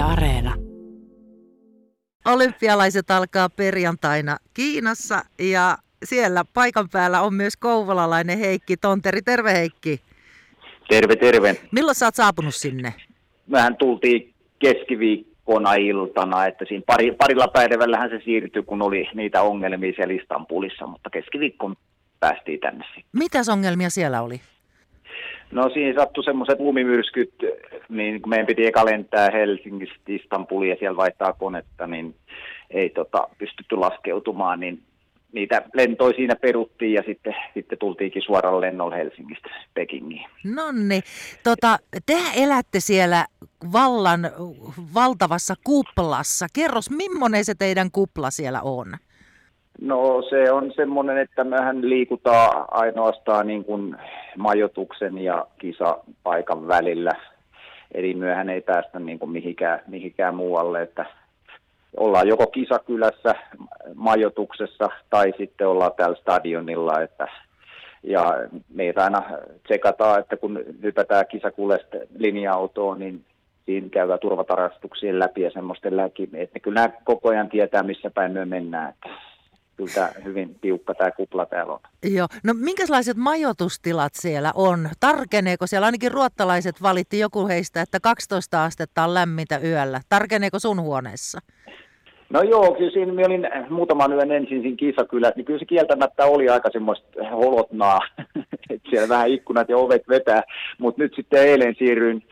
Yle Areena. Olympialaiset alkaa perjantaina Kiinassa ja siellä paikan päällä on myös kouvolalainen Heikki Tonteri. Terve Heikki. Terve, terve. Milloin sä oot saapunut sinne? Mehän tultiin keskiviikkona iltana, että siinä pari, parilla päivällähän se siirtyi, kun oli niitä ongelmia siellä Istanbulissa, mutta keskiviikkon päästiin tänne sitten. Mitäs ongelmia siellä oli? No siinä sattui semmoiset lumimyrskyt, niin meidän piti eka lentää Helsingistä Istanbuliin ja siellä vaihtaa konetta, niin ei tota, pystytty laskeutumaan, niin niitä lentoja siinä peruttiin ja sitten, sitten tultiinkin suoraan lennolla Helsingistä Pekingiin. Nonni, tota, te elätte siellä vallan valtavassa kuplassa. Kerros, millainen se teidän kupla siellä on? No se on semmoinen, että mehän liikutaan ainoastaan niin kuin majoituksen ja kisapaikan välillä. Eli myöhän ei päästä niin kuin mihinkään, mihinkään muualle, että ollaan joko kisakylässä majoituksessa tai sitten ollaan täällä stadionilla, että ja meitä aina tsekataan, että kun hypätään kisakulesta linja-autoon, niin siinä käydään turvatarastuksien läpi ja semmoisten läpi, että kyllä koko ajan tietää, missä päin me mennään. Että kyllä tämä hyvin tiukka tämä kupla täällä on. Joo, no minkälaiset majoitustilat siellä on? Tarkeneeko siellä, ainakin ruottalaiset valitti joku heistä, että 12 astetta on lämmintä yöllä. Tarkeneeko sun huoneessa? No joo, kyllä siinä minä olin muutaman yön ensin siinä kisakylässä, niin kyllä se kieltämättä oli aika semmoista holotnaa, että siellä vähän ikkunat ja ovet vetää, mutta nyt sitten eilen siirryin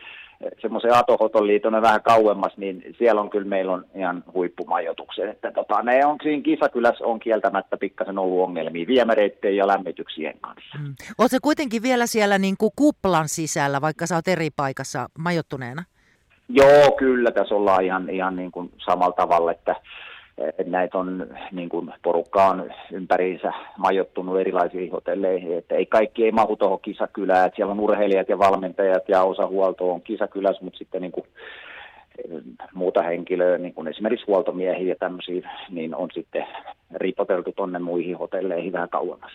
semmoisen Atohoton liiton vähän kauemmas, niin siellä on kyllä meillä on ihan huippumajoitukset. Että tota, ne on siinä kisakylässä on kieltämättä pikkasen ollut ongelmia viemäreitteen ja lämmityksien kanssa. Mm. Oletko kuitenkin vielä siellä niin kuin kuplan sisällä, vaikka sä oot eri paikassa majoittuneena? Joo, kyllä tässä ollaan ihan, ihan niin kuin samalla tavalla, että näitä on, niin kuin porukka on ympäriinsä majottunut erilaisiin hotelleihin, että ei kaikki ei mahu tuohon kisakylään, että siellä on urheilijat ja valmentajat ja osa huolto on kisakylässä, mutta sitten niin kuin muuta henkilöä, niin kuin esimerkiksi huoltomiehiä ja tämmöisiä, niin on sitten ripoteltu tuonne muihin hotelleihin vähän kauemmas.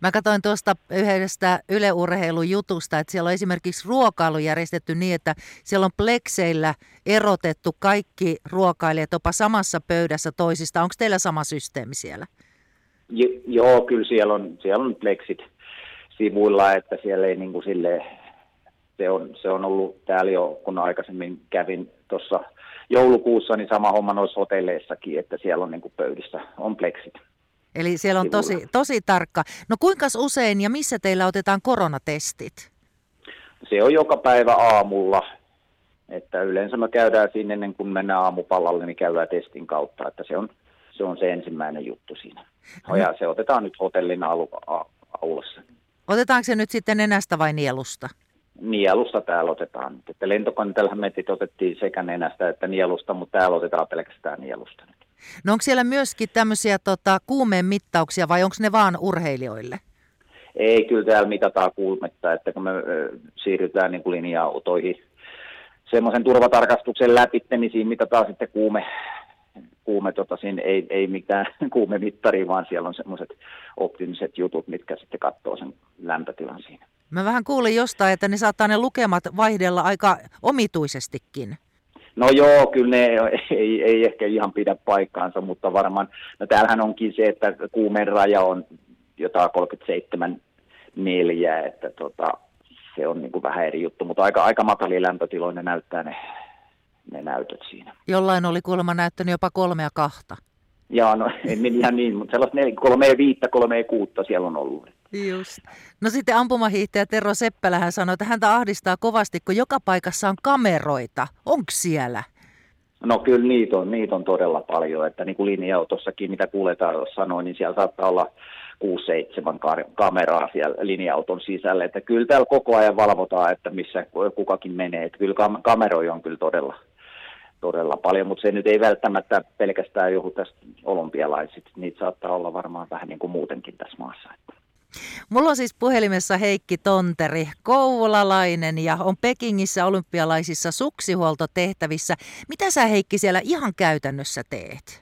Mä katsoin tuosta yhdestä yleurheilun jutusta, että siellä on esimerkiksi ruokailu järjestetty niin, että siellä on plekseillä erotettu kaikki ruokailijat jopa samassa pöydässä toisista. Onko teillä sama systeemi siellä? Jo, joo, kyllä siellä on, siellä on pleksit sivuilla, että siellä ei niin kuin silleen se on, se on ollut täällä jo, kun aikaisemmin kävin tuossa joulukuussa, niin sama homma noissa hotelleissakin, että siellä on niin kuin pöydissä on pleksit. Eli siellä on tosi, tosi tarkka. No kuinka usein ja missä teillä otetaan koronatestit? Se on joka päivä aamulla. Että yleensä me käydään sinne ennen kuin mennään aamupalalle, niin käydään testin kautta. Että se on se, on se ensimmäinen juttu siinä. No, ja se otetaan nyt hotellin aulassa. Otetaanko se nyt sitten nenästä vai nielusta? Nielusta täällä otetaan. Että lentokoneellahan metit otettiin sekä nenästä että nielusta, mutta täällä otetaan pelkästään nielusta. No onko siellä myöskin tämmöisiä tota, kuumeen mittauksia vai onko ne vaan urheilijoille? Ei, kyllä täällä mitataan kuumetta, että kun me siirrytään niin kuin linja-autoihin semmoisen turvatarkastuksen läpi, niin siinä mitataan sitten kuume, kuume tota, siinä ei, ei mitään kuumemittari, vaan siellä on semmoiset optimiset jutut, mitkä sitten katsoo sen lämpötilan siinä. Mä vähän kuulin jostain, että ne saattaa ne lukemat vaihdella aika omituisestikin. No joo, kyllä ne ei, ei ehkä ihan pidä paikkaansa, mutta varmaan, no täällähän onkin se, että kuumen raja on jotain 37 neljä, että tota, se on niin kuin vähän eri juttu, mutta aika, aika matalia lämpötiloja näyttää ne, ne näytöt siinä. Jollain oli kuulemma näyttänyt jopa kolmea kahta. Joo, no en meni ihan niin, mutta sellaista kolmea viittä, kolmea kuutta siellä on ollut. Just. No sitten ampumahiihtäjä Tero Seppälähän sanoi, että häntä ahdistaa kovasti, kun joka paikassa on kameroita. Onko siellä? No kyllä niitä on, niitä on todella paljon, että niin kuin linja-autossakin, mitä kuuletaan sanoin, niin siellä saattaa olla 6-7 kameraa siellä linja-auton sisällä, että kyllä täällä koko ajan valvotaan, että missä kukakin menee, että kyllä kam- kameroja on kyllä todella, todella paljon, mutta se nyt ei välttämättä pelkästään joku tästä olympialaiset, niitä saattaa olla varmaan vähän niin kuin muutenkin tässä maassa. Mulla on siis puhelimessa Heikki Tonteri, kouvolalainen ja on Pekingissä olympialaisissa suksihuoltotehtävissä. Mitä sä Heikki siellä ihan käytännössä teet?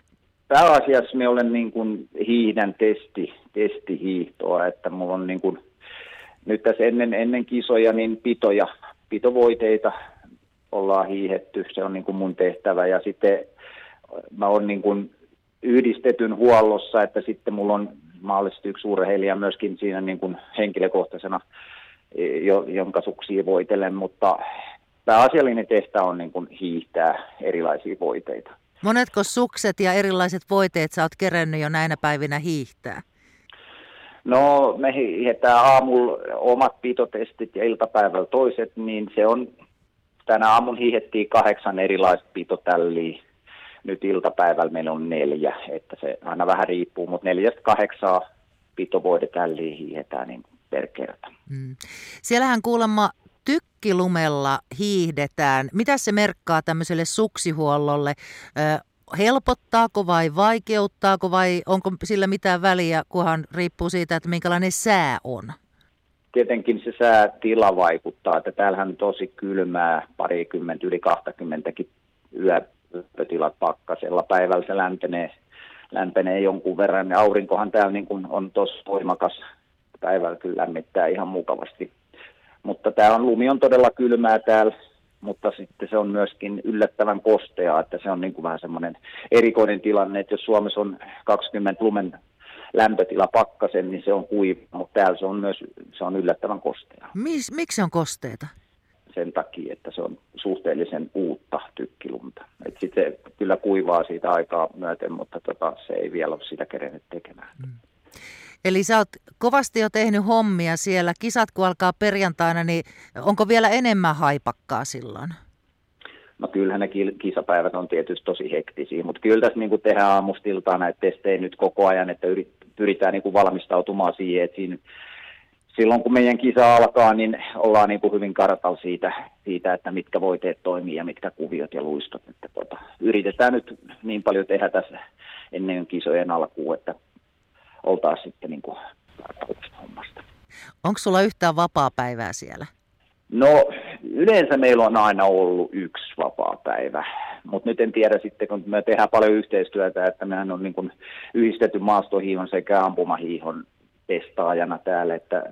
Pääasiassa me olen niin kuin hiihdän testi, testihiihtoa, että mulla on niin kuin, nyt tässä ennen, ennen kisoja niin pitoja, pitovoiteita ollaan hiihetty, se on niin kuin mun tehtävä ja sitten mä oon niin kuin yhdistetyn huollossa, että sitten mulla on mahdollisesti yksi urheilija myöskin siinä niin kuin henkilökohtaisena, jo, jonka suksia voitelen, mutta pääasiallinen tehtävä on niin kuin hiihtää erilaisia voiteita. Monetko sukset ja erilaiset voiteet sä oot kerännyt jo näinä päivinä hiihtää? No me hiihetään aamulla omat pitotestit ja iltapäivällä toiset, niin se on, tänä aamun hiihettiin kahdeksan erilaista pitotälliä, nyt iltapäivällä meillä on neljä, että se aina vähän riippuu, mutta neljästä kahdeksaa pitovoidetälliä hiihetään niin per kerta. Mm. Siellähän kuulemma tykkilumella hiihdetään. Mitä se merkkaa tämmöiselle suksihuollolle? helpottaako vai vaikeuttaako vai onko sillä mitään väliä, kunhan riippuu siitä, että minkälainen sää on? Tietenkin se säätila vaikuttaa, että täällähän on tosi kylmää, parikymmentä, yli 20 yöpötilat pakkasella. Päivällä se lämpenee, lämpenee jonkun verran ja aurinkohan täällä niin kuin on tosi voimakas. Päivällä kyllä lämmittää ihan mukavasti. Mutta tämä on, lumi on todella kylmää täällä mutta sitten se on myöskin yllättävän kostea, että se on niin kuin vähän semmoinen erikoinen tilanne, että jos Suomessa on 20 lumen lämpötila pakkasen, niin se on kuiva, mutta täällä se on myös se on yllättävän kostea. Mis, miksi se on kosteita? Sen takia, että se on suhteellisen uutta tykkilunta. Sitten se kyllä kuivaa siitä aikaa myöten, mutta tota, se ei vielä ole sitä kerennyt tekemään. Mm. Eli sä oot kovasti jo tehnyt hommia siellä. Kisat kun alkaa perjantaina, niin onko vielä enemmän haipakkaa silloin? No kyllähän ne kisapäivät on tietysti tosi hektisiä, mutta kyllä tässä niin tehdään aamustiltaan näitä testejä nyt koko ajan, että pyritään niin kuin valmistautumaan siihen, että siinä, silloin kun meidän kisa alkaa, niin ollaan niin kuin hyvin kartalla siitä, siitä, että mitkä voiteet toimii ja mitkä kuviot ja luistot. Että tota, yritetään nyt niin paljon tehdä tässä ennen kisojen alkuun, että oltaisiin sitten niin kuin hommasta. Onko sulla yhtään vapaa-päivää siellä? No yleensä meillä on aina ollut yksi vapaa-päivä, mutta nyt en tiedä sitten, kun me tehdään paljon yhteistyötä, että mehän on niin kuin yhdistetty maastohiihon sekä ampumahiihon testaajana täällä, että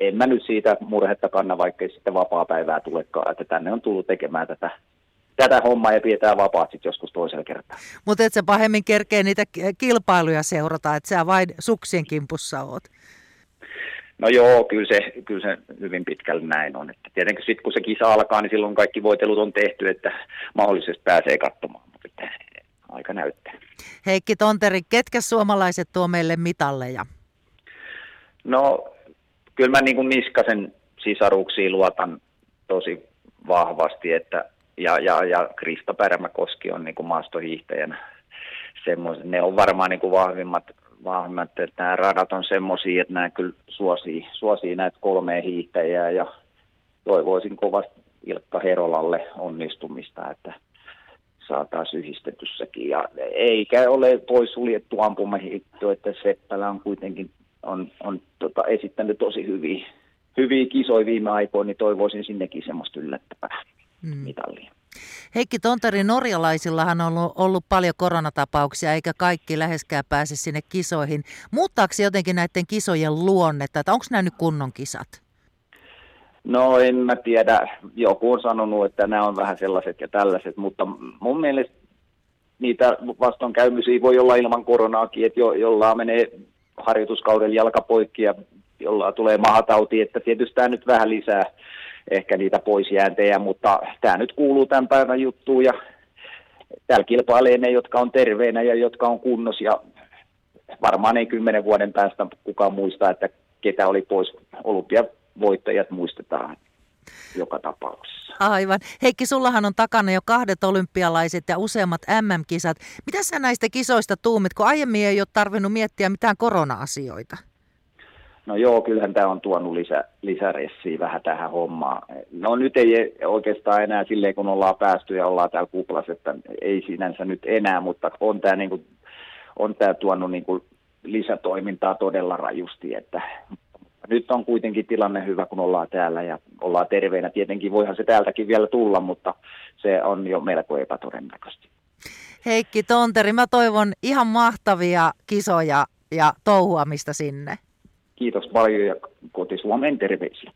en mä nyt siitä murhetta kanna, vaikka ei sitten vapaa-päivää tulekaan, että tänne on tullut tekemään tätä tätä hommaa ja pidetään vapaat sitten joskus toisella kertaa. Mutta et sä pahemmin kerkee niitä kilpailuja seurata, että sä vain suksien kimpussa oot. No joo, kyllä se, kyllä se hyvin pitkälle näin on. Että tietenkin sitten kun se kisa alkaa, niin silloin kaikki voitelut on tehty, että mahdollisesti pääsee katsomaan. Mutta että aika näyttää. Heikki Tonteri, ketkä suomalaiset tuo meille mitalleja? No kyllä mä niin kuin Niskasen sisaruksiin luotan tosi vahvasti, että ja, ja, ja Krista Pärmäkoski on niin kuin maastohiihtäjänä semmoiset. Ne on varmaan niin kuin vahvimmat, vahvimmat, että nämä radat on semmoisia, että nämä kyllä suosii, suosii näitä kolmea hiihtäjää ja toivoisin kovasti Ilkka Herolalle onnistumista, että saataisiin yhdistetyssäkin. Ja eikä ole pois suljettu ampumahiitto, että Seppälä on kuitenkin on, on tota, esittänyt tosi hyviä, hyviä kisoja viime aikoina, niin toivoisin sinnekin semmoista yllättävää mm. mitallia. Heikki Tontari, norjalaisillahan on ollut, ollut paljon koronatapauksia, eikä kaikki läheskään pääse sinne kisoihin. Muuttaako jotenkin näiden kisojen luonnetta, että onko nämä nyt kunnon kisat? No en mä tiedä. Joku on sanonut, että nämä on vähän sellaiset ja tällaiset, mutta mun mielestä niitä vastoinkäymisiä voi olla ilman koronaakin, että jo, jollain menee harjoituskauden jalkapoikki ja jolla tulee mahatauti, että tietysti tämä nyt vähän lisää ehkä niitä poisjääntejä, mutta tämä nyt kuuluu tämän päivän juttuun ja täällä kilpailee ne, jotka on terveenä ja jotka on kunnossa ja varmaan ei kymmenen vuoden päästä kukaan muista, että ketä oli pois olympiavoittajat muistetaan joka tapauksessa. Aivan. Heikki, sullahan on takana jo kahdet olympialaiset ja useammat MM-kisat. Mitä sä näistä kisoista tuumit, kun aiemmin ei ole tarvinnut miettiä mitään korona-asioita? No joo, kyllähän tämä on tuonut lisä, lisäressiä vähän tähän hommaan. No nyt ei oikeastaan enää silleen, kun ollaan päästy ja ollaan täällä kuplassa, että ei sinänsä nyt enää, mutta on tämä, niin kuin, on tämä tuonut niin kuin lisätoimintaa todella rajusti, että nyt on kuitenkin tilanne hyvä, kun ollaan täällä ja ollaan terveinä. Tietenkin voihan se täältäkin vielä tulla, mutta se on jo melko epätodennäköisesti. Heikki Tonteri, mä toivon ihan mahtavia kisoja ja touhuamista sinne. Kiitos paljon ja koti Suomen terveisiä.